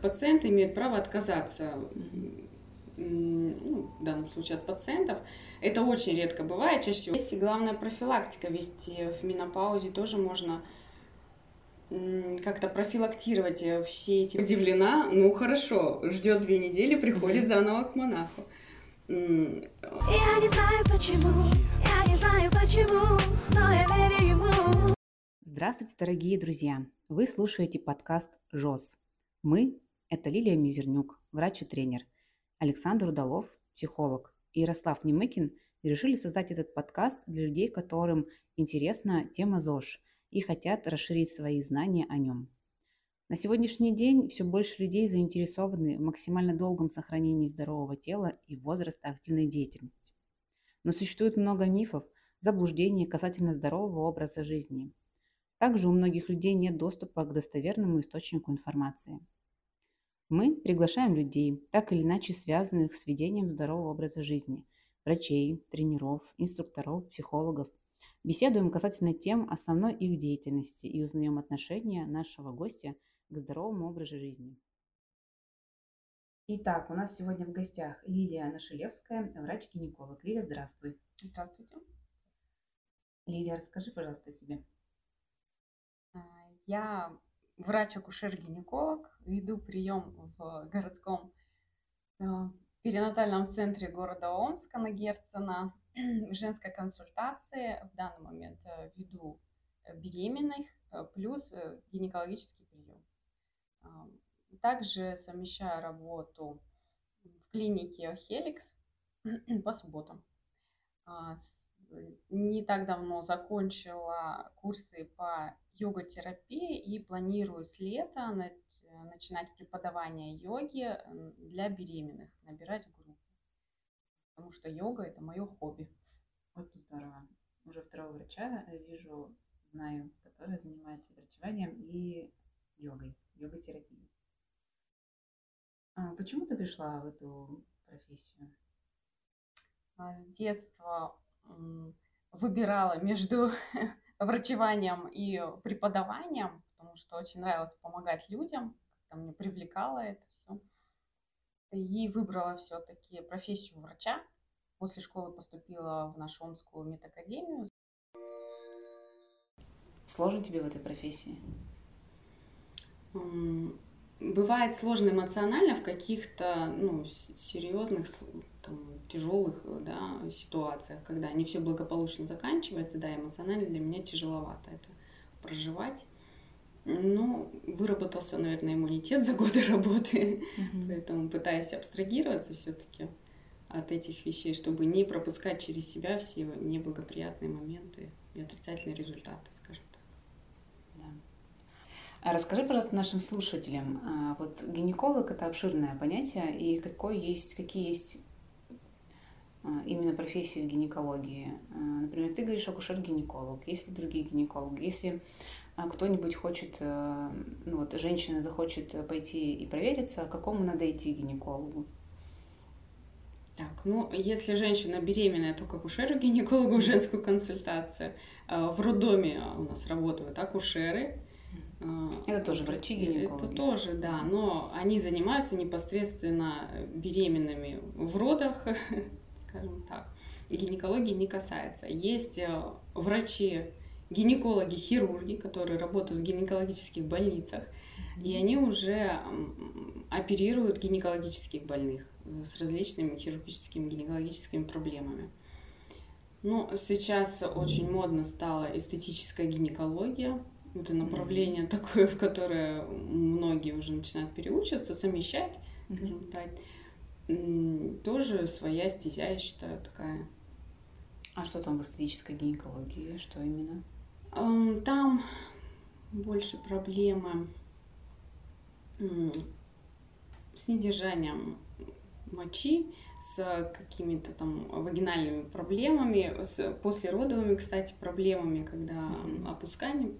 пациенты имеют право отказаться ну, в данном случае от пациентов. Это очень редко бывает, чаще всего. Есть главная профилактика, ведь в менопаузе тоже можно как-то профилактировать э, все эти... Удивлена, ну хорошо, ждет две недели, приходит заново к монаху. Я не знаю почему, я не знаю почему, но я верю ему. Здравствуйте, дорогие друзья! Вы слушаете подкаст ЖОС. Мы – это Лилия Мизернюк, врач и тренер, Александр Удалов, психолог, и Ярослав Немыкин решили создать этот подкаст для людей, которым интересна тема ЗОЖ – и хотят расширить свои знания о нем. На сегодняшний день все больше людей заинтересованы в максимально долгом сохранении здорового тела и возраста активной деятельности. Но существует много мифов, заблуждений касательно здорового образа жизни. Также у многих людей нет доступа к достоверному источнику информации. Мы приглашаем людей, так или иначе связанных с ведением здорового образа жизни, врачей, тренеров, инструкторов, психологов, Беседуем касательно тем основной их деятельности и узнаем отношение нашего гостя к здоровому образу жизни. Итак, у нас сегодня в гостях Лилия Нашелевская, врач-гинеколог. Лилия, здравствуй. Здравствуйте. Лилия, расскажи, пожалуйста, о себе. Я врач-акушер-гинеколог, веду прием в городском э, перинатальном центре города Омска на Герцена женской консультации в данный момент э, веду беременных, э, плюс гинекологический прием. Также совмещаю работу в клинике Хеликс по субботам. Не так давно закончила курсы по йога-терапии и планирую с лета начинать преподавание йоги для беременных, набирать группу потому что йога это мое хобби. Вот здорово. Уже второго врача вижу, знаю, который занимается врачеванием и йогой, йога-терапией. А почему ты пришла в эту профессию? А, с детства выбирала между врачеванием и преподаванием, потому что очень нравилось помогать людям, как-то мне привлекало это все и выбрала все-таки профессию врача. После школы поступила в нашу Омскую медакадемию. Сложно тебе в этой профессии? Бывает сложно эмоционально в каких-то ну, серьезных, там, тяжелых да, ситуациях, когда не все благополучно заканчивается, да, эмоционально для меня тяжеловато это проживать. Ну, выработался, наверное, иммунитет за годы работы, mm-hmm. поэтому пытаюсь абстрагироваться все-таки от этих вещей, чтобы не пропускать через себя все неблагоприятные моменты и отрицательные результаты, скажем так. Да. А расскажи, пожалуйста, нашим слушателям, а, вот гинеколог это обширное понятие, и какой есть, какие есть именно профессии в гинекологии. Например, ты говоришь акушер-гинеколог, есть ли другие гинекологи, если а кто-нибудь хочет, э, ну вот женщина захочет пойти и провериться, к какому надо идти гинекологу? Так, ну, если женщина беременная, то к акушеру-гинекологу женскую консультацию. А, в роддоме у нас работают акушеры. А, это тоже врачи-гинекологи? Это тоже, да, но они занимаются непосредственно беременными в родах, скажем так. Гинекологии не касается. Есть э, врачи гинекологи, хирурги, которые работают в гинекологических больницах, и они уже оперируют гинекологических больных э, с различными хирургическими гинекологическими проблемами. Ну, сейчас очень модно стала эстетическая гинекология. Это направление mm-hmm. такое, в которое многие уже начинают переучиваться, совмещать, mm-hmm. Тоже своя стезя, я считаю, такая. А что там в эстетической гинекологии? Что именно? Там больше проблемы с недержанием мочи, с какими-то там вагинальными проблемами, с послеродовыми, кстати, проблемами, когда опускание,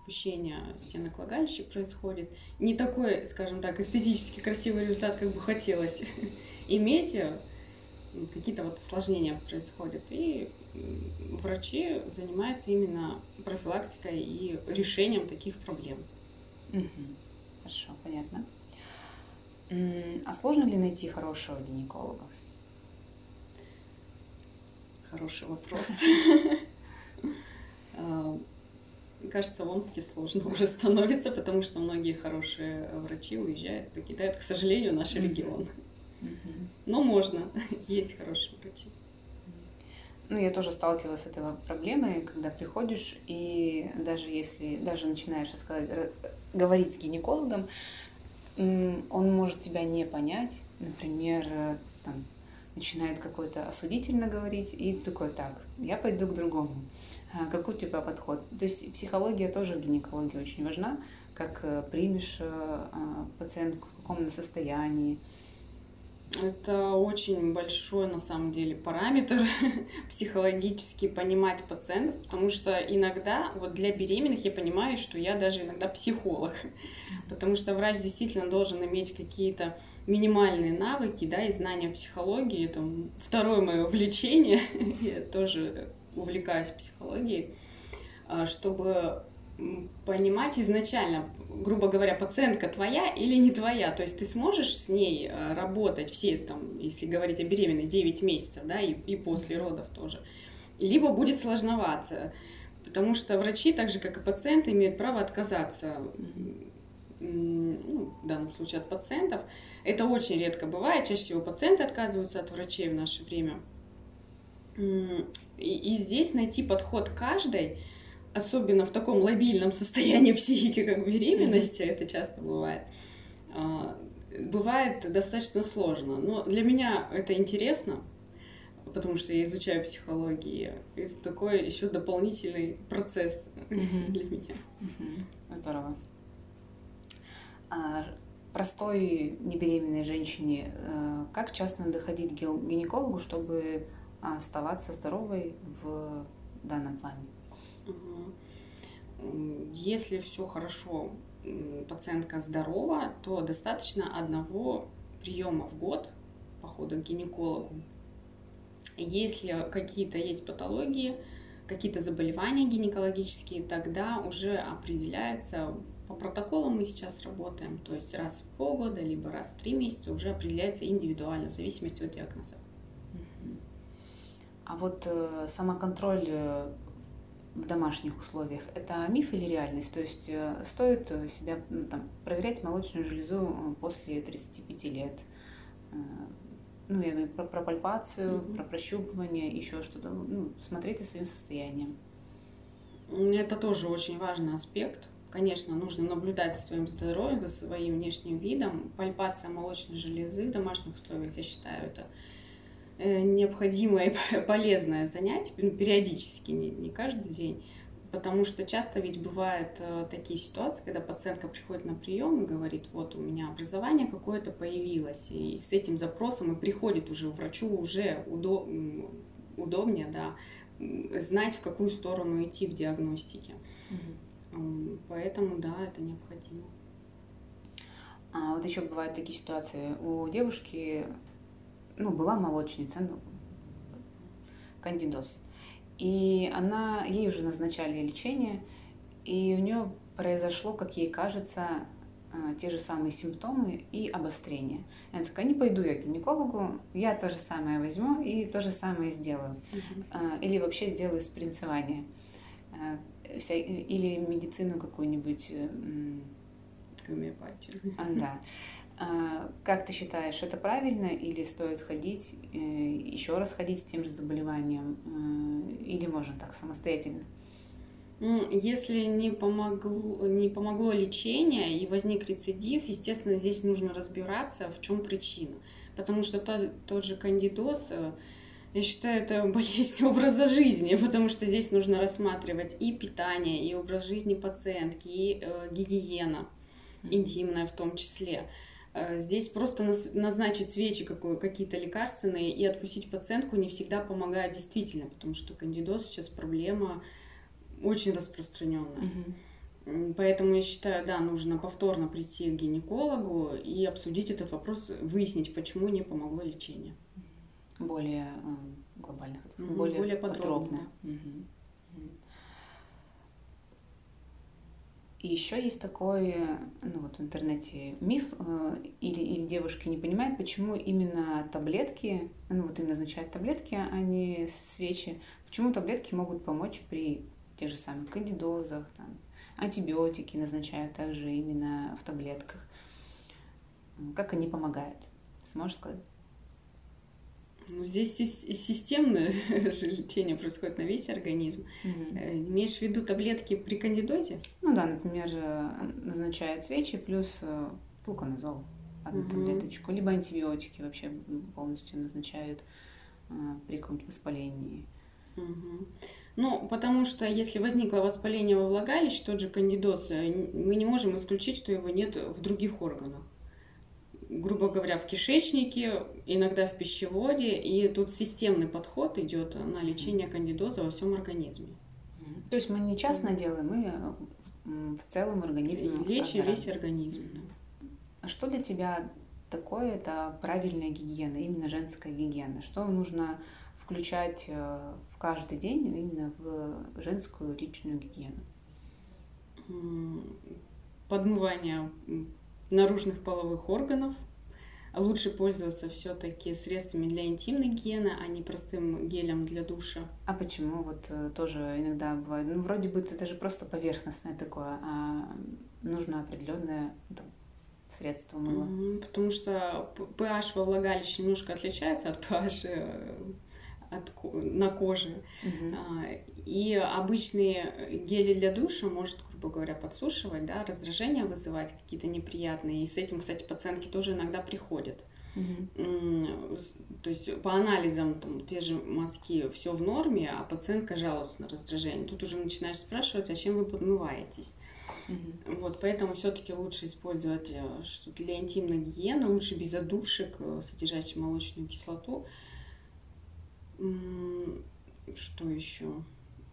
опущение стенок влагалища происходит. Не такой, скажем так, эстетически красивый результат, как бы хотелось иметь, э, какие-то вот осложнения происходят. И врачи занимаются именно профилактикой и решением таких проблем. Хорошо, понятно. А сложно ли найти хорошего гинеколога? Хороший вопрос. А, мне кажется, в Омске сложно уже становится, потому что многие хорошие врачи уезжают, покидают, к сожалению, наш регион. Но можно, есть хорошие врачи. Ну, я тоже сталкивалась с этой проблемой, когда приходишь, и даже если, даже начинаешь сказать, говорить с гинекологом, он может тебя не понять, например, э, там, начинает какой-то осудительно говорить, и ты такой, так, я пойду к другому. А какой у тебя подход? То есть психология тоже в гинекологии очень важна, как э, примешь э, а, пациентку, в каком она состоянии, это очень большой, на самом деле, параметр психологически понимать пациентов, потому что иногда, вот для беременных я понимаю, что я даже иногда психолог, потому что врач действительно должен иметь какие-то минимальные навыки, да, и знания психологии. Это второе мое увлечение, я тоже увлекаюсь психологией, а, чтобы понимать изначально, грубо говоря, пациентка твоя или не твоя. То есть ты сможешь с ней э, работать все, там, если говорить о беременной, 9 месяцев, да, и, и после родов тоже. Либо будет сложноваться, потому что врачи, так же как и пациенты, имеют право отказаться ну, в данном случае от пациентов. Это очень редко бывает, чаще всего пациенты отказываются от врачей в наше время. И, и здесь найти подход каждой, особенно в таком лобильном состоянии психики, как беременности, mm-hmm. это часто бывает, а, бывает достаточно сложно. Но для меня это интересно, потому что я изучаю психологию. Это такой еще дополнительный процесс mm-hmm. для меня. Mm-hmm. Здорово. А простой небеременной женщине э, как часто надо ходить к гинекологу, чтобы оставаться здоровой в данном плане? Если все хорошо, пациентка здорова, то достаточно одного приема в год похода к гинекологу. Если какие-то есть патологии, какие-то заболевания гинекологические, тогда уже определяется по протоколу мы сейчас работаем, то есть раз в полгода, либо раз в три месяца уже определяется индивидуально, в зависимости от диагноза. А вот э, самоконтроль э, в домашних условиях, это миф или реальность? То есть э, стоит э, себя ну, там, проверять молочную железу э, после 35 лет? Ну, я имею про, про пальпацию, mm-hmm. про прощупывание, еще что-то. Ну, смотреть за своим состоянием. Это тоже очень важный аспект. Конечно, нужно наблюдать за своим здоровьем, за своим внешним видом. Пальпация молочной железы в домашних условиях, я считаю, это необходимое и полезное занятие, ну, периодически, не, не каждый день. Потому что часто ведь бывают э, такие ситуации, когда пациентка приходит на прием и говорит, вот у меня образование какое-то появилось, и с этим запросом и приходит уже врачу уже удо... удобнее, да, знать, в какую сторону идти в диагностике. Угу. Поэтому, да, это необходимо. А вот еще бывают такие ситуации. У девушки ну, была молочница, ну, кандидоз. И она, ей уже назначали лечение, и у нее произошло, как ей кажется, э, те же самые симптомы и обострение. Она такая, не пойду я к гинекологу, я то же самое возьму и то же самое сделаю. Uh-huh. Или вообще сделаю спринцевание. Э, или медицину какую-нибудь. Гомеопатию. А, да. А, как ты считаешь, это правильно или стоит ходить, э, еще раз ходить с тем же заболеванием, э, или можно так самостоятельно? Если не помогло, не помогло лечение и возник рецидив, естественно, здесь нужно разбираться, в чем причина. Потому что тот, тот же кандидоз, э, я считаю, это болезнь образа жизни, потому что здесь нужно рассматривать и питание, и образ жизни пациентки, и э, гигиена, интимная в том числе. Э, здесь просто назначить свечи какие-то лекарственные и отпустить пациентку не всегда помогает действительно, потому что кандидоз сейчас проблема очень распространенная. Угу. Поэтому я считаю, да, нужно повторно прийти к гинекологу и обсудить этот вопрос, выяснить, почему не помогло лечение. Более э, глобально, более, более подробно. подробно. Угу. И еще есть такой, ну вот в интернете миф, э, или, или девушки не понимают, почему именно таблетки, ну вот им назначают таблетки, а не свечи. Почему таблетки могут помочь при тех же самых кандидозах, там, антибиотики назначают также именно в таблетках. Как они помогают? Сможешь сказать? Ну, здесь системное же лечение происходит на весь организм. Угу. Имеешь в виду таблетки при кандидозе? Ну да, например, э, назначают свечи плюс э, флуконазол одну угу. таблеточку, либо антибиотики вообще полностью назначают при каком-то воспалении. Угу. Ну, потому что если возникло воспаление во влагалище, тот же кандидоз, мы не можем исключить, что его нет в других органах грубо говоря, в кишечнике, иногда в пищеводе, и тут системный подход идет на лечение кандидоза во всем организме. То есть мы не частно делаем, мы в целом организм. Лечим весь организм. Да. А что для тебя такое это правильная гигиена, именно женская гигиена? Что нужно включать э, в каждый день именно в женскую личную гигиену? Подмывание наружных половых органов. Лучше пользоваться все-таки средствами для интимной гигиены, а не простым гелем для душа. А почему? Вот э, тоже иногда бывает. Ну, вроде бы это же просто поверхностное такое, а нужно определенное там, средство мыла. Mm-hmm, потому что pH во влагалище немножко отличается от pH э, от, на коже. Mm-hmm. И обычные гели для душа может грубо говоря, подсушивать, да, раздражение вызывать какие-то неприятные. И с этим, кстати, пациентки тоже иногда приходят. Угу. То есть по анализам там те же мазки все в норме, а пациентка жалуется на раздражение. Тут уже начинаешь спрашивать, а чем вы подмываетесь? Угу. Вот, поэтому все-таки лучше использовать э, что для интимной гигиены, лучше без одушек, э, содержащих молочную кислоту. Что еще?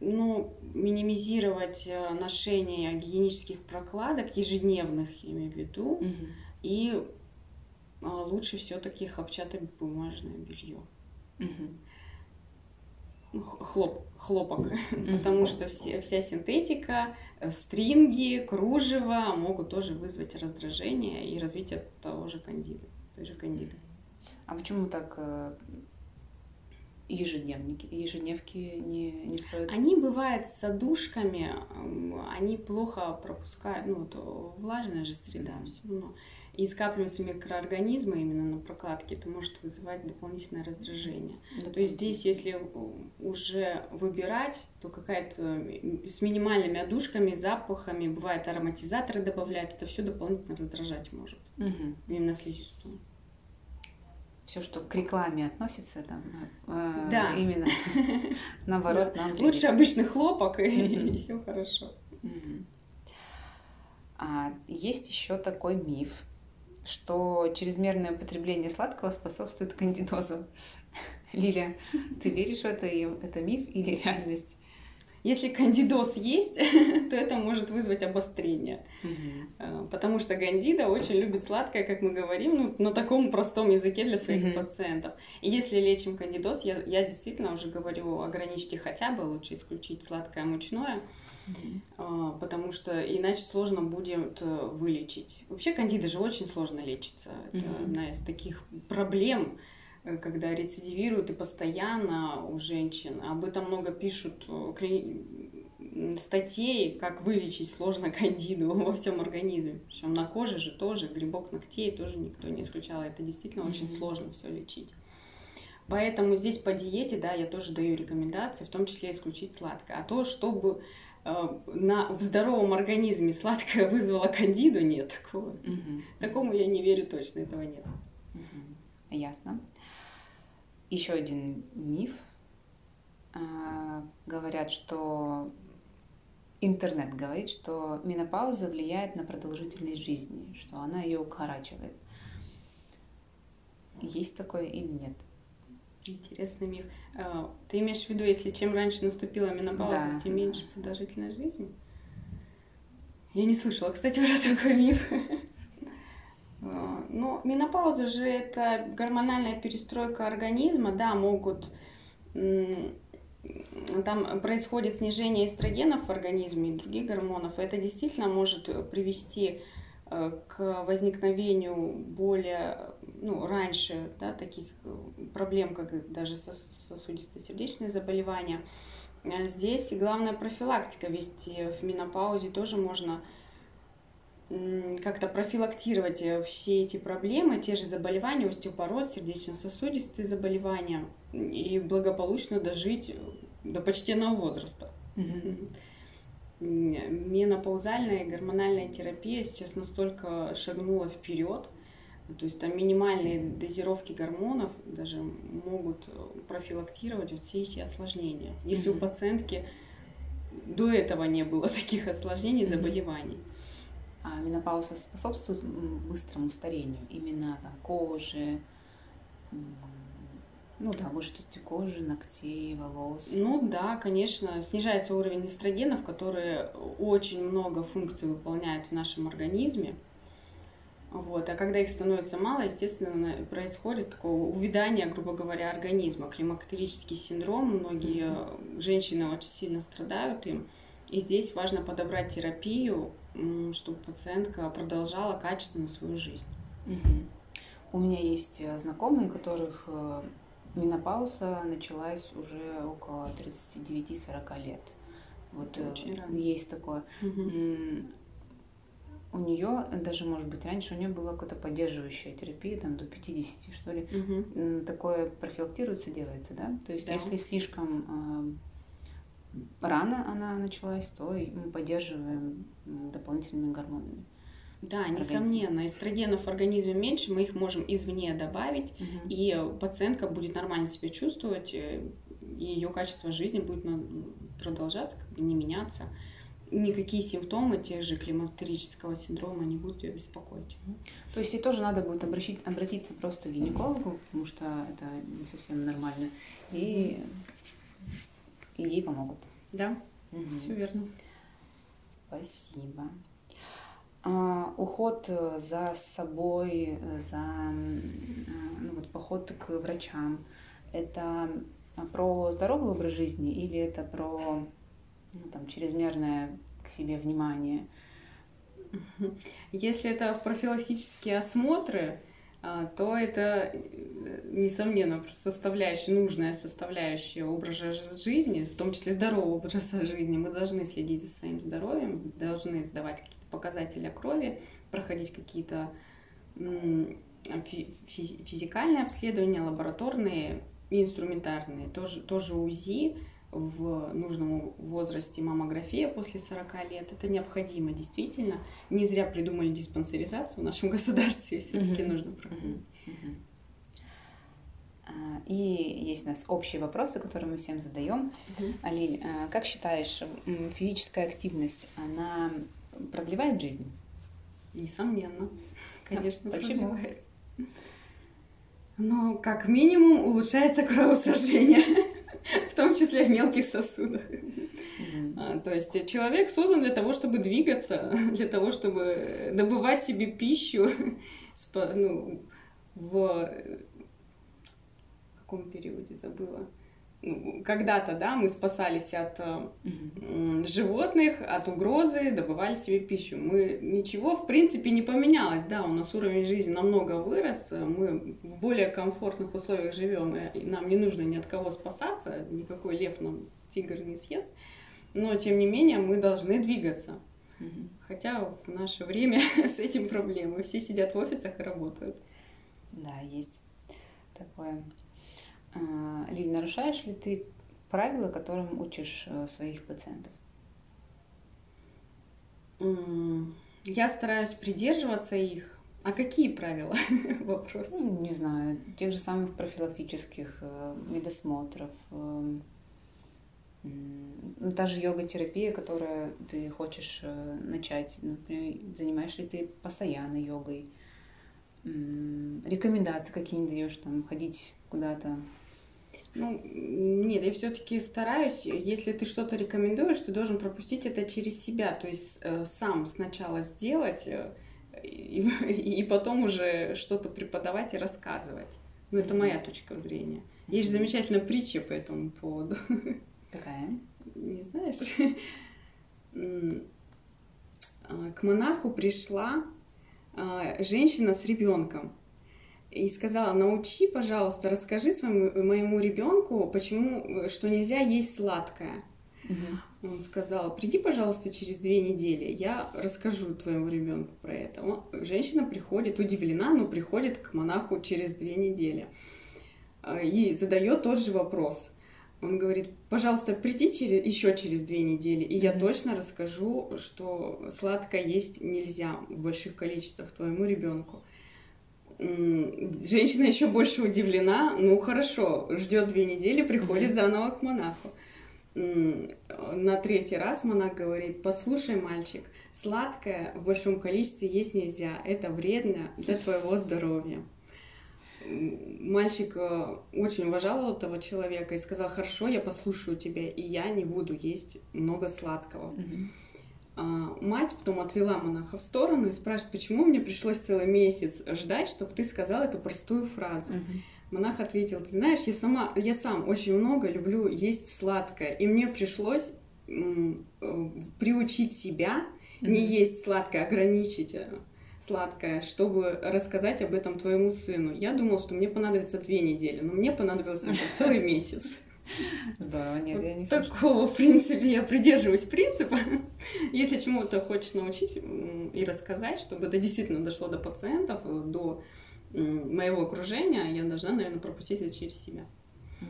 Ну, минимизировать э, ношение гигиенических прокладок ежедневных, я имею в виду, угу. и а, лучше все-таки хлопчатобумажное белье. Угу. Хлоп, хлопок, потому что все, вся синтетика, э, стринги, кружево могут тоже вызвать раздражение и развитие того же кандида, той же кандиды. А почему так э, ежедневники, ежедневки не, не стоят? Они бывают с одушками, они плохо пропускают, ну, вот влажная же среда, все равно. И скапливаются микроорганизмы именно на прокладке, это может вызывать дополнительное раздражение. Да, то есть здесь, если уже выбирать, то какая-то с минимальными одушками, запахами, бывает ароматизаторы добавляют, это все дополнительно раздражать может. Угу. Именно слизистую все, что к рекламе относится, там, э, да. именно наоборот нам Лучше обычный хлопок, и все хорошо. А есть еще такой миф, что чрезмерное употребление сладкого способствует кандидозу. Лилия, ты веришь в это? Это миф или реальность? Если кандидоз есть, то это может вызвать обострение. Угу. Потому что кандида очень любит сладкое, как мы говорим, ну, на таком простом языке для своих угу. пациентов. И если лечим кандидоз, я, я действительно уже говорю, ограничьте хотя бы, лучше исключить сладкое мучное. Uh-huh. потому что иначе сложно будет э, вылечить. Вообще кандида же очень сложно лечится. Это uh-huh. одна из таких проблем, когда рецидивируют и постоянно у женщин. Об этом много пишут э, статей, как вылечить сложно кандиду во всем организме. Причем на коже же тоже, грибок ногтей тоже никто не исключал. Это действительно mm-hmm. очень сложно все лечить. Поэтому здесь по диете, да, я тоже даю рекомендации, в том числе исключить сладкое. А то, чтобы э, на, в здоровом организме сладкое вызвало кандиду, нет такого. Угу. Такому я не верю точно, этого нет. Угу. Ясно. Еще один миф. А, говорят, что интернет говорит, что менопауза влияет на продолжительность жизни, что она ее укорачивает. Есть такое или нет? Интересный миф. А, ты имеешь в виду, если чем раньше наступила менопауза, да, тем меньше продолжительность жизни? Я не слышала, кстати, про такой миф. А, ну, менопауза же это гормональная перестройка организма, да, могут там происходит снижение эстрогенов в организме и других гормонов, это действительно может привести э, к возникновению более, ну, раньше, да, таких э, проблем, как даже сосудисто-сердечные заболевания. А здесь главная профилактика, ведь в менопаузе тоже можно как-то профилактировать э, все эти проблемы, те же заболевания, остеопороз, сердечно-сосудистые заболевания и благополучно дожить до почтенного возраста. Mm-hmm. Менопаузальная и гормональная терапия сейчас настолько шагнула вперед, то есть там минимальные дозировки гормонов даже могут профилактировать вот все эти осложнения. Если mm-hmm. у пациентки до этого не было таких осложнений, заболеваний. Mm-hmm. А менопауза способствует быстрому старению именно там, кожи, ну да, выжатости кожи, ногтей, волос. Ну да, конечно, снижается уровень эстрогенов, которые очень много функций выполняют в нашем организме. Вот. А когда их становится мало, естественно, происходит такое увядание, грубо говоря, организма, климактерический синдром. Многие mm-hmm. женщины очень сильно страдают им. И здесь важно подобрать терапию, чтобы пациентка продолжала качественно свою жизнь. Угу. У меня есть э, знакомые, у которых э, менопауза началась уже около 39-40 лет. Вот Это очень рано. есть такое. Угу. У нее, даже может быть раньше, у нее была какая-то поддерживающая терапия, там до 50, что ли. Угу. Такое профилактируется, делается, да? То есть, да. если слишком рано она началась, то мы поддерживаем дополнительными гормонами. Да, несомненно, эстрогенов в организме меньше, мы их можем извне добавить, угу. и пациентка будет нормально себя чувствовать, э, и ее качество жизни будет продолжаться, как бы не меняться. Никакие симптомы тех же климактерического синдрома не будут ее беспокоить. То есть ей тоже надо будет обращить, обратиться просто к гинекологу, потому что это не совсем нормально, и и ей помогут. Да, угу. все верно. Спасибо. А, уход э, за собой, за ну, вот, поход к врачам, это про здоровый образ жизни или это про ну, там, чрезмерное к себе внимание? Если это профилактические осмотры, то это, э, несомненно, составляющая, нужная составляющая образа жизни, в том числе здорового образа жизни. Мы должны следить за своим здоровьем, должны сдавать какие-то показатели крови, проходить какие-то физикальные обследования, лабораторные инструментарные, тоже, тоже УЗИ, в нужном возрасте маммография после 40 лет. Это необходимо, действительно. Не зря придумали диспансеризацию в нашем государстве, все-таки mm-hmm. нужно проходить. Mm-hmm. И есть у нас общие вопросы, которые мы всем задаем. Mm-hmm. Алиль, а, как считаешь, физическая активность, она продлевает жизнь? Несомненно. Конечно, Почему? продлевает. Но как минимум улучшается кровоснабжение. в том числе в мелких сосудах. А, то есть человек создан для того, чтобы двигаться, для того, чтобы добывать себе пищу ну, в каком периоде забыла когда-то, да, мы спасались от mm-hmm. животных, от угрозы, добывали себе пищу. Мы ничего, в принципе, не поменялось, да, у нас уровень жизни намного вырос, мы в более комфортных условиях живем, и нам не нужно ни от кого спасаться, никакой лев нам тигр не съест, но, тем не менее, мы должны двигаться. Mm-hmm. Хотя в наше время с этим проблемы, все сидят в офисах и работают. Да, есть такое. А, Лиль, нарушаешь ли ты правила, которым учишь э, своих пациентов? Я стараюсь придерживаться их. А какие правила? Вопрос. Ну, не знаю, тех же самых профилактических э, медосмотров, э, та же йога-терапия, которую ты хочешь начать. Например, занимаешься ли ты постоянно йогой? Рекомендации какие-нибудь даешь, там, ходить куда-то ну, нет, я все-таки стараюсь, если ты что-то рекомендуешь, ты должен пропустить это через себя, то есть э, сам сначала сделать э, и, и потом уже что-то преподавать и рассказывать. Ну, это моя точка зрения. Есть замечательная притча по этому поводу. Какая? Не знаешь? К монаху пришла а, женщина с ребенком и сказала, научи, пожалуйста, расскажи своему моему ребенку, почему, что нельзя есть сладкое. Угу. Он сказал, приди, пожалуйста, через две недели, я расскажу твоему ребенку про это. Он, женщина приходит, удивлена, но приходит к монаху через две недели а, и задает тот же вопрос. Он говорит, пожалуйста, приди через, еще через две недели, и mm-hmm. я точно расскажу, что сладкое есть нельзя в больших количествах твоему ребенку. Женщина еще больше удивлена, ну хорошо, ждет две недели, приходит mm-hmm. заново к монаху. На третий раз монах говорит, послушай, мальчик, сладкое в большом количестве есть нельзя, это вредно для твоего здоровья мальчик э, очень уважал этого человека и сказал, хорошо, я послушаю тебя, и я не буду есть много сладкого. Mm-hmm. А, мать потом отвела монаха в сторону и спрашивает, почему мне пришлось целый месяц ждать, чтобы ты сказал эту простую фразу. Mm-hmm. Монах ответил, ты знаешь, я сама, я сам очень много люблю есть сладкое, и мне пришлось м, э, приучить себя mm-hmm. не есть сладкое, ограничить э, сладкое, чтобы рассказать об этом твоему сыну. Я думала, что мне понадобится две недели, но мне понадобилось целый месяц. Здорово, нет, вот я не Такого, в принципе, я придерживаюсь принципа. Если чему-то хочешь научить и рассказать, чтобы это действительно дошло до пациентов, до моего окружения, я должна, наверное, пропустить это через себя.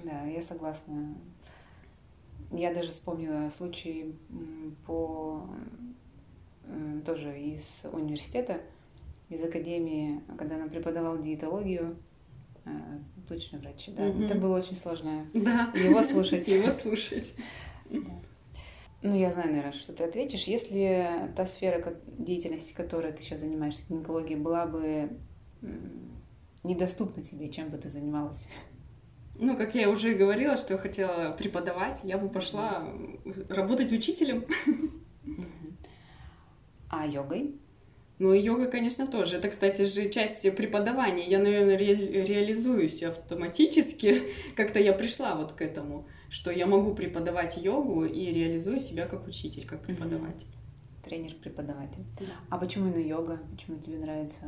Да, я согласна. Я даже вспомнила случай по тоже из университета, из академии, когда она преподавала диетологию, э, точно врач, да. Угу. Это было очень сложно. Да. Его слушать. Его слушать. Ну, я знаю, наверное, что ты ответишь. Если та сфера деятельности, которой ты сейчас занимаешься, гинекологией, была бы недоступна тебе, чем бы ты занималась? Ну, как я уже говорила, что я хотела преподавать, я бы пошла работать учителем. А йогой? Ну и йога, конечно, тоже. Это, кстати же, часть преподавания. Я, наверное, ре- реализуюсь автоматически. Как-то я пришла вот к этому, что я могу преподавать йогу и реализую себя как учитель, как преподаватель. Тренер-преподаватель. Да. А почему именно йога? Почему тебе нравится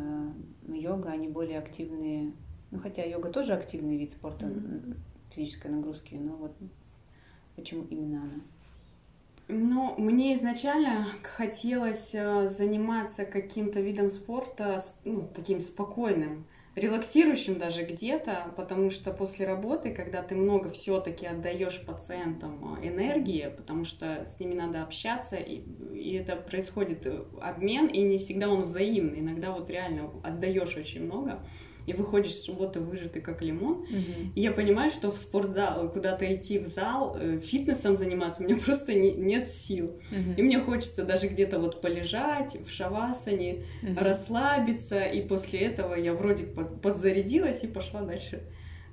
йога, а не более активные? Ну, хотя йога тоже активный вид спорта, mm-hmm. физической нагрузки, но вот почему именно она? Ну, мне изначально хотелось э, заниматься каким-то видом спорта, ну, таким спокойным, релаксирующим даже где-то, потому что после работы, когда ты много все-таки отдаешь пациентам э, энергии, потому что с ними надо общаться, и, и это происходит э, обмен, и не всегда он взаимный, иногда вот реально отдаешь очень много, и выходишь с работы выжатый как лимон. Угу. И я понимаю, что в спортзал, куда-то идти в зал, э, фитнесом заниматься, у меня просто не, нет сил. Угу. И мне хочется даже где-то вот полежать в шавасане, угу. расслабиться, и после этого я вроде под, подзарядилась и пошла дальше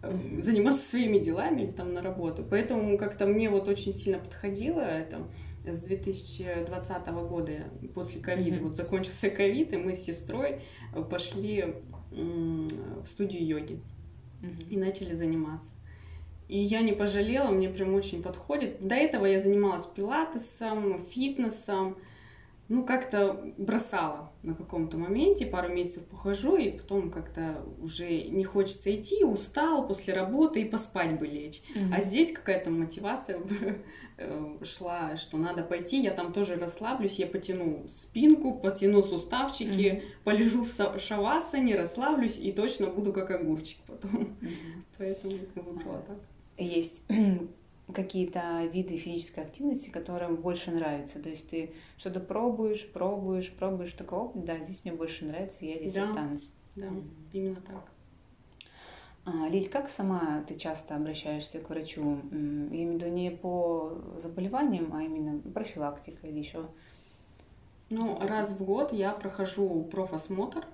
угу. заниматься своими делами или там на работу. Поэтому как-то мне вот очень сильно подходило это с 2020 года, после ковида, mm-hmm. вот закончился ковид, и мы с сестрой пошли в студию йоги mm-hmm. и начали заниматься. И я не пожалела, мне прям очень подходит. До этого я занималась пилатесом, фитнесом, ну, как-то бросала на каком-то моменте, пару месяцев похожу, и потом как-то уже не хочется идти, устал после работы и поспать бы лечь. Mm-hmm. А здесь какая-то мотивация э, шла, что надо пойти, я там тоже расслаблюсь, я потяну спинку, потяну суставчики, mm-hmm. полежу в шавасане, расслаблюсь и точно буду как огурчик потом. Mm-hmm. Поэтому выбрала так. Есть какие-то виды физической активности, которые больше нравятся. То есть ты что-то пробуешь, пробуешь, пробуешь, такой опыт, да, здесь мне больше нравится, я здесь да, останусь. Да, mm. именно так. А, Лиль, как сама ты часто обращаешься к врачу? Я имею в виду не по заболеваниям, а именно профилактика или еще? Ну, раз в год я прохожу профосмотр,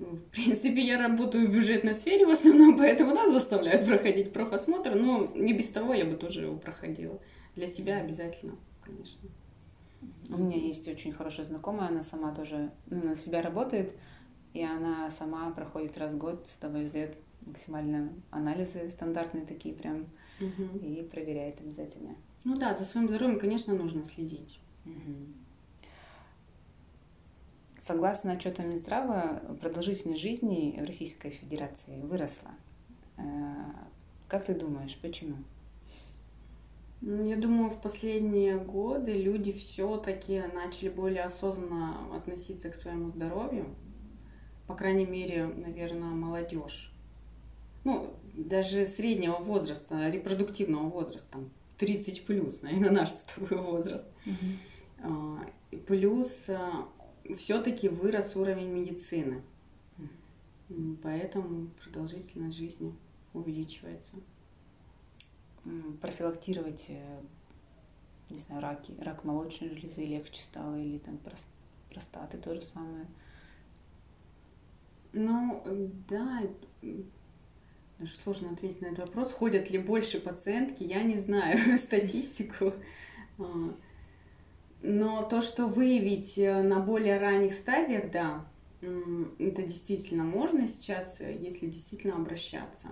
в принципе, я работаю в бюджетной сфере в основном, поэтому нас заставляют проходить профосмотр, но не без того я бы тоже его проходила. Для себя обязательно, конечно. У меня есть очень хорошая знакомая, она сама тоже ну, на себя работает, и она сама проходит раз в год, с тобой сдает максимально анализы стандартные такие прям угу. и проверяет обязательно. Ну да, за своим здоровьем, конечно, нужно следить. Угу. Согласно отчетам Минздрава, продолжительность жизни в Российской Федерации выросла. Э, как ты думаешь, почему? Я думаю, в последние годы люди все-таки начали более осознанно относиться к своему здоровью. По крайней мере, наверное, молодежь. Ну, даже среднего возраста, репродуктивного возраста, там 30 плюс, наверное, наш с тобой возраст. Угу. Плюс а, все-таки вырос уровень медицины. Поэтому продолжительность жизни увеличивается профилактировать, э, не знаю, раки, рак молочной железы легче стало, или там простаты то же самое? Ну, да, даже сложно ответить на этот вопрос. Ходят ли больше пациентки, я не знаю статистику. А, но то, что выявить э, на более ранних стадиях, да, это действительно можно сейчас, э, если действительно обращаться.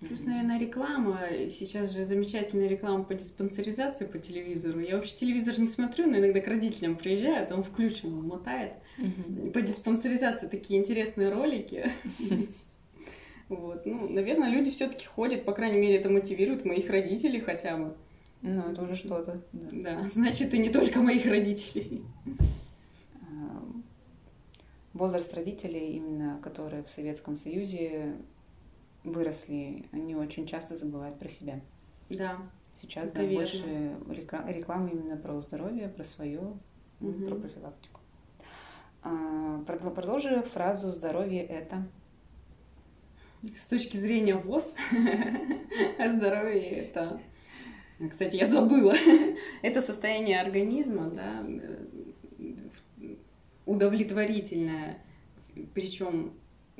Плюс, наверное, реклама. Сейчас же замечательная реклама по диспансеризации по телевизору. Я вообще телевизор не смотрю, но иногда к родителям приезжаю, там включен, он мотает. Угу. По диспансеризации такие интересные ролики. Вот. Ну, наверное, люди все-таки ходят, по крайней мере, это мотивирует моих родителей хотя бы. Ну, это уже что-то. Да. да, значит, и не только моих родителей. Возраст родителей, именно которые в Советском Союзе выросли, они очень часто забывают про себя. Да. Сейчас да, больше рекламы именно про здоровье, про свое, угу. про профилактику. А, продолжи фразу «здоровье – это…» С точки зрения ВОЗ, здоровье – это… Кстати, я забыла. это состояние организма, да, удовлетворительное, причем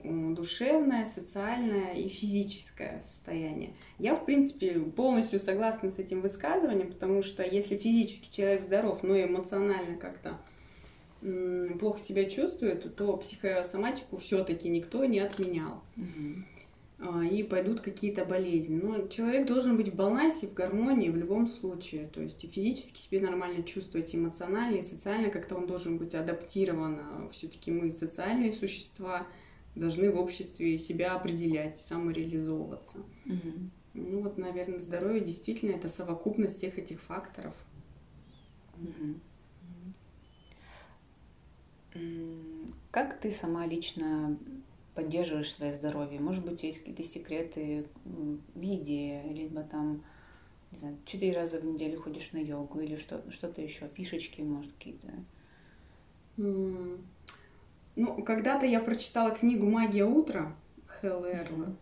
душевное, социальное и физическое состояние. Я, в принципе, полностью согласна с этим высказыванием, потому что если физически человек здоров, но эмоционально как-то плохо себя чувствует, то психосоматику все-таки никто не отменял. Угу. И пойдут какие-то болезни. Но человек должен быть в балансе, в гармонии в любом случае. То есть физически себе нормально чувствовать, эмоционально и социально как-то он должен быть адаптирован. Все-таки мы социальные существа, должны в обществе себя определять, самореализовываться. Угу. Ну вот, наверное, здоровье действительно это совокупность всех этих факторов. Угу. Как ты сама лично поддерживаешь свое здоровье? Может быть, есть какие-то секреты в еде, либо там, не знаю, четыре раза в неделю ходишь на йогу или что, что-то еще, фишечки, может, какие-то? Ну, когда-то я прочитала книгу «Магия утра» Хелл Эрла.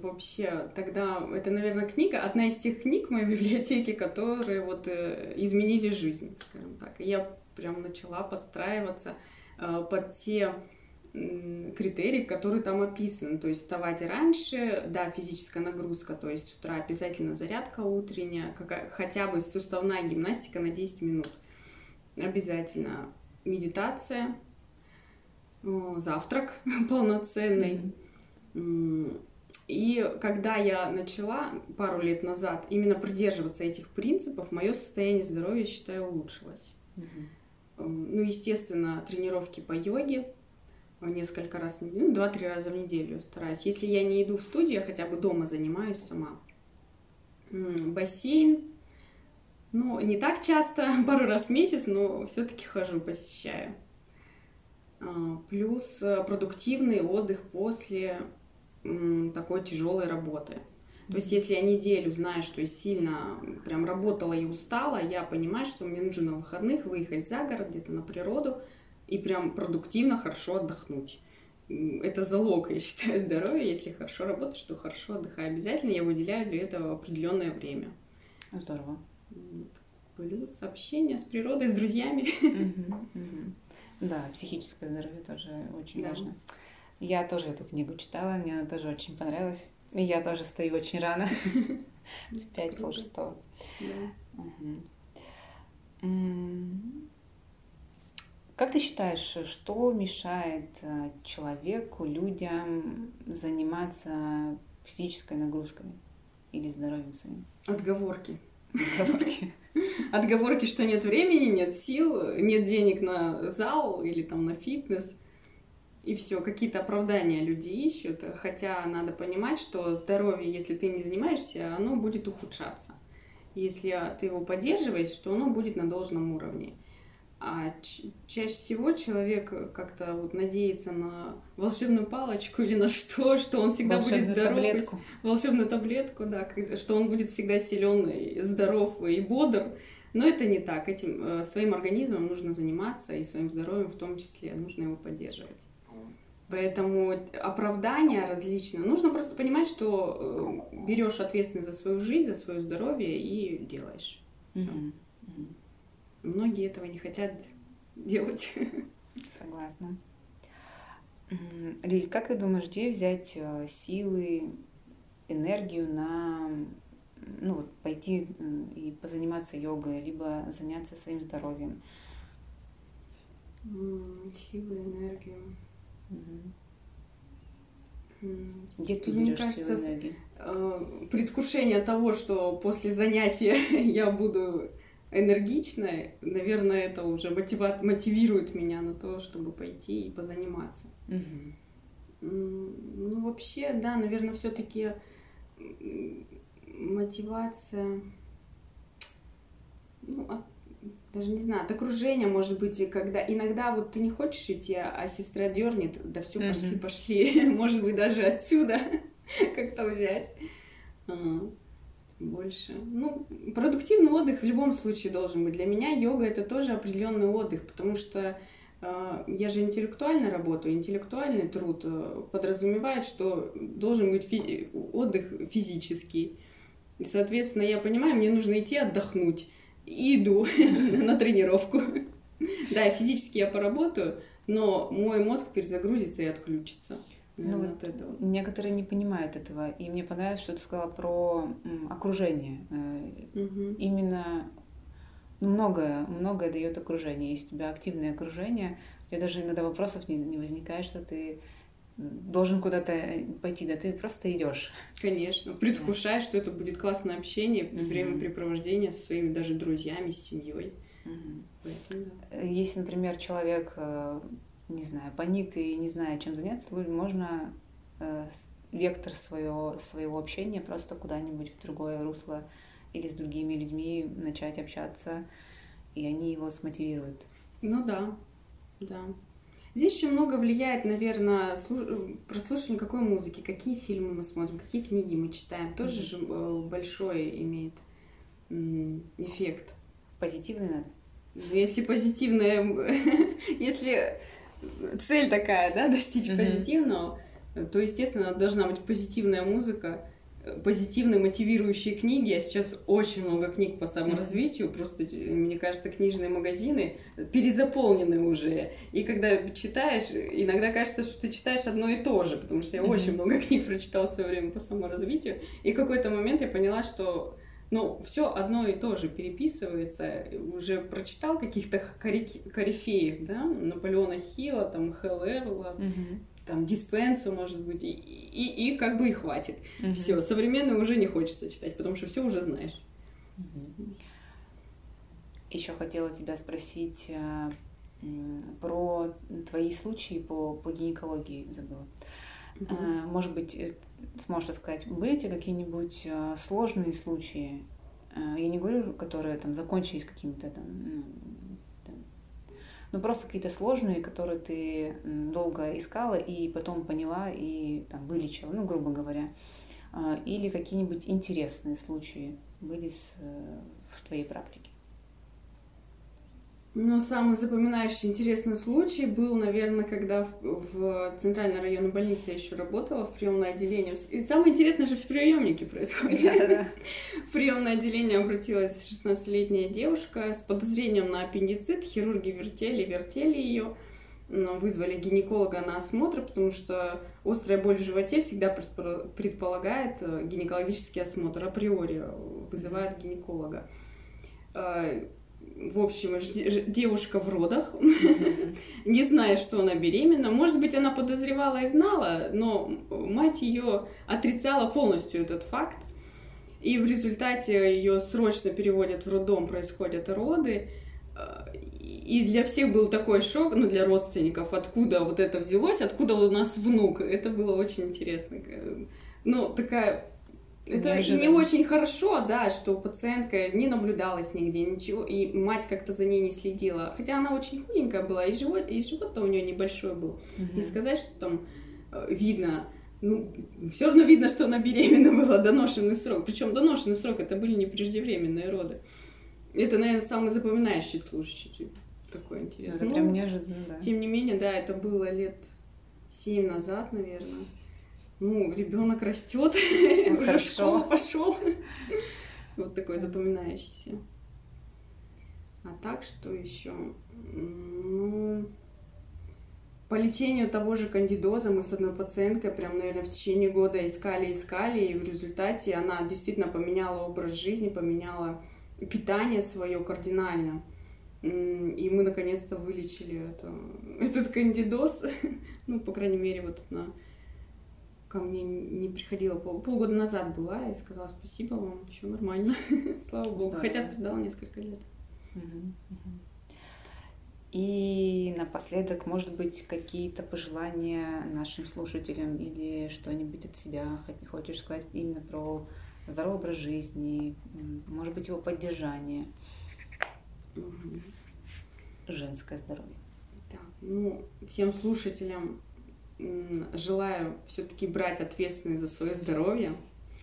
Вообще, тогда это, наверное, книга, одна из тех книг в моей библиотеке, которые вот э, изменили жизнь, скажем так. И я прям начала подстраиваться э, под те критерии, которые там описаны. То есть вставать раньше, да, физическая нагрузка, то есть с утра обязательно зарядка утренняя, какая, хотя бы суставная гимнастика на 10 минут. Обязательно медитация, завтрак полноценный. Mm-hmm. И когда я начала пару лет назад именно придерживаться этих принципов, мое состояние здоровья, считаю, улучшилось. Mm-hmm. Ну, естественно, тренировки по йоге несколько раз в неделю, ну, два-три раза в неделю стараюсь. Если я не иду в студию, я хотя бы дома занимаюсь сама. Бассейн, ну, не так часто, пару раз в месяц, но все-таки хожу, посещаю. А, плюс э, продуктивный отдых после такой тяжелой работы. То есть, если я неделю знаю, что я сильно прям работала и устала, я понимаю, что мне нужно на выходных выехать за город, где-то на природу и прям продуктивно, хорошо отдохнуть. Это залог, я считаю, здоровья. Если хорошо работаешь, то хорошо отдыхай. Обязательно я выделяю для этого определенное время. Здорово. Плюс общение с природой, с друзьями. Да, психическое здоровье тоже очень да. важно. Я тоже эту книгу читала, мне она тоже очень понравилась. И я тоже стою очень рано, в пять пол шестого. Как ты считаешь, что мешает э, человеку, людям заниматься физической нагрузкой или здоровьем своим? Отговорки. Отговорки. Отговорки, что нет времени, нет сил, нет денег на зал или там на фитнес. И все, какие-то оправдания люди ищут, хотя надо понимать, что здоровье, если ты не занимаешься, оно будет ухудшаться. Если ты его поддерживаешь, что оно будет на должном уровне. А чаще всего человек как-то вот надеется на волшебную палочку или на что, что он всегда будет здоров. Таблетку. Волшебную таблетку, да, что он будет всегда силен, здоров и бодр. Но это не так. Этим э, своим организмом нужно заниматься и своим здоровьем в том числе нужно его поддерживать. Поэтому оправдания различные. Нужно просто понимать, что э, берешь ответственность за свою жизнь, за свое здоровье и делаешь. Mm-hmm. Многие этого не хотят делать. Согласна. Лиль, как ты думаешь, где взять э, силы, энергию на ну, вот, пойти и позаниматься йогой, либо заняться своим здоровьем? Силы, энергию. Где ты Мне берешь кажется, силы энергии? Э, предвкушение того, что после занятия я буду энергичная, наверное, это уже мотива... мотивирует меня на то, чтобы пойти и позаниматься. Угу. Ну, вообще, да, наверное, все-таки мотивация, ну, от, даже не знаю, от окружения, может быть, когда иногда вот ты не хочешь идти, а сестра дернет, да все, пошли, пошли, может быть, даже отсюда как-то взять больше. Ну, продуктивный отдых в любом случае должен быть. Для меня йога это тоже определенный отдых, потому что э, я же интеллектуально работаю. Интеллектуальный труд э, подразумевает, что должен быть фи- отдых физический. И, соответственно, я понимаю, мне нужно идти отдохнуть. И иду на тренировку. Да, физически я поработаю, но мой мозг перезагрузится и отключится ну, вот от этого. Некоторые не понимают этого. И мне понравилось, что ты сказала про окружение. Угу. Именно ну, многое, многое дает окружение. Если у тебя активное окружение, у тебя даже иногда вопросов не, не возникает, что ты должен куда-то э, пойти, да ты просто идешь. Конечно, предвкушаешь, да. что это будет классное общение, угу. времяпрепровождение со своими даже друзьями, с семьей. Угу. Поэтому, да. Если, например, человек не знаю, паник и не зная, чем заняться, можно э, вектор своего, своего общения просто куда-нибудь в другое русло или с другими людьми начать общаться, и они его смотивируют. Ну да, да. Здесь еще много влияет, наверное, прослушивание какой музыки, какие фильмы мы смотрим, какие книги мы читаем. Тоже mm-hmm. же э, большой имеет эффект. Позитивный надо? Если позитивное, если цель такая, да, достичь mm-hmm. позитивного, то, естественно, должна быть позитивная музыка, позитивные мотивирующие книги. Я сейчас очень много книг по саморазвитию, mm-hmm. просто, мне кажется, книжные магазины перезаполнены уже. И когда читаешь, иногда кажется, что ты читаешь одно и то же, потому что я mm-hmm. очень много книг прочитала в свое время по саморазвитию. И в какой-то момент я поняла, что ну, все одно и то же переписывается. Уже прочитал каких-то корифеев, да, Наполеона Хилла, там, Хелл Эрла, угу. там, Диспенсу, может быть, и, и, и как бы и хватит. Угу. Все, современное уже не хочется читать, потому что все уже знаешь. Угу. Еще хотела тебя спросить э, про твои случаи по, по гинекологии, забыла. Угу. Может быть, э, сможешь рассказать, были ли какие-нибудь э, сложные случаи? Я не говорю, которые там закончились какими-то там, ну, там, ну просто какие-то сложные, которые ты долго искала и потом поняла и там вылечила, ну грубо говоря, или какие-нибудь интересные случаи были с, в твоей практике? Ну, самый запоминающий интересный случай был, наверное, когда в, в Центральной районной больнице я еще работала, в приемное отделение. И самое интересное же в приемнике происходит. Да, да. В приемное отделение обратилась 16-летняя девушка с подозрением на аппендицит. Хирурги вертели, вертели ее. Вызвали гинеколога на осмотр, потому что острая боль в животе всегда предполагает э, гинекологический осмотр априори, вызывает гинеколога э, в общем, девушка в родах, не зная, что она беременна. Может быть, она подозревала и знала, но мать ее отрицала полностью этот факт. И в результате ее срочно переводят в роддом, происходят роды. И для всех был такой шок, ну, для родственников, откуда вот это взялось, откуда у нас внук. Это было очень интересно. Ну, такая это Неожиданно. не очень хорошо, да, что пациентка не наблюдалась нигде, ничего, и мать как-то за ней не следила. Хотя она очень худенькая была, и живот, и живот-то у нее небольшой был. Угу. Не сказать, что там э, видно, ну, все равно видно, что она беременна была, доношенный срок. Причем доношенный срок это были не преждевременные роды. Это, наверное, самый запоминающий случай. Такой интересный. Это ну, прям неожиданно, да. Тем не менее, да, это было лет семь назад, наверное ну, ребенок растет, ну, уже в школу пошел. Вот такой запоминающийся. А так, что еще? Ну, по лечению того же кандидоза мы с одной пациенткой прям, наверное, в течение года искали, искали, и в результате она действительно поменяла образ жизни, поменяла питание свое кардинально. И мы наконец-то вылечили это, этот кандидоз, ну, по крайней мере, вот на ко мне не приходила пол, полгода назад была и сказала спасибо вам, все нормально, слава богу, Здорово. хотя страдала несколько лет. И напоследок, может быть, какие-то пожелания нашим слушателям или что-нибудь от себя хочешь сказать именно про здоровый образ жизни, может быть, его поддержание, угу. женское здоровье. Так, ну, всем слушателям желаю все-таки брать ответственность за свое здоровье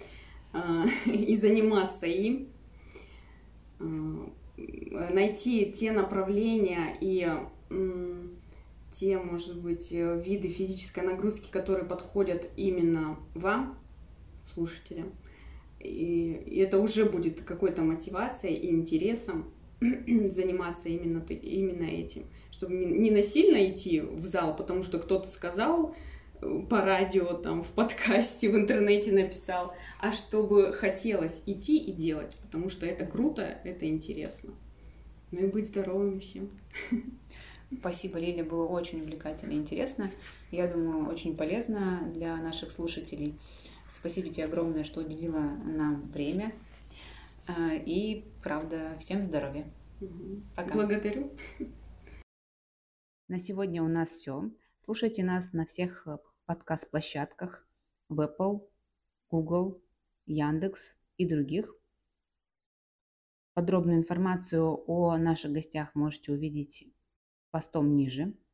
а, и заниматься им, а, найти те направления и те, может быть, виды физической нагрузки, которые подходят именно вам, слушателям. И это уже будет какой-то мотивацией и интересом заниматься именно, именно этим чтобы не насильно идти в зал, потому что кто-то сказал э, по радио, там, в подкасте, в интернете написал, а чтобы хотелось идти и делать, потому что это круто, это интересно. Ну и быть здоровыми всем. Спасибо, Лилия, было очень увлекательно и интересно. Я думаю, очень полезно для наших слушателей. Спасибо тебе огромное, что уделила нам время. А, и, правда, всем здоровья. Пока. Благодарю. На сегодня у нас все. Слушайте нас на всех э, подкаст-площадках в Apple, Google, Яндекс и других. Подробную информацию о наших гостях можете увидеть постом ниже –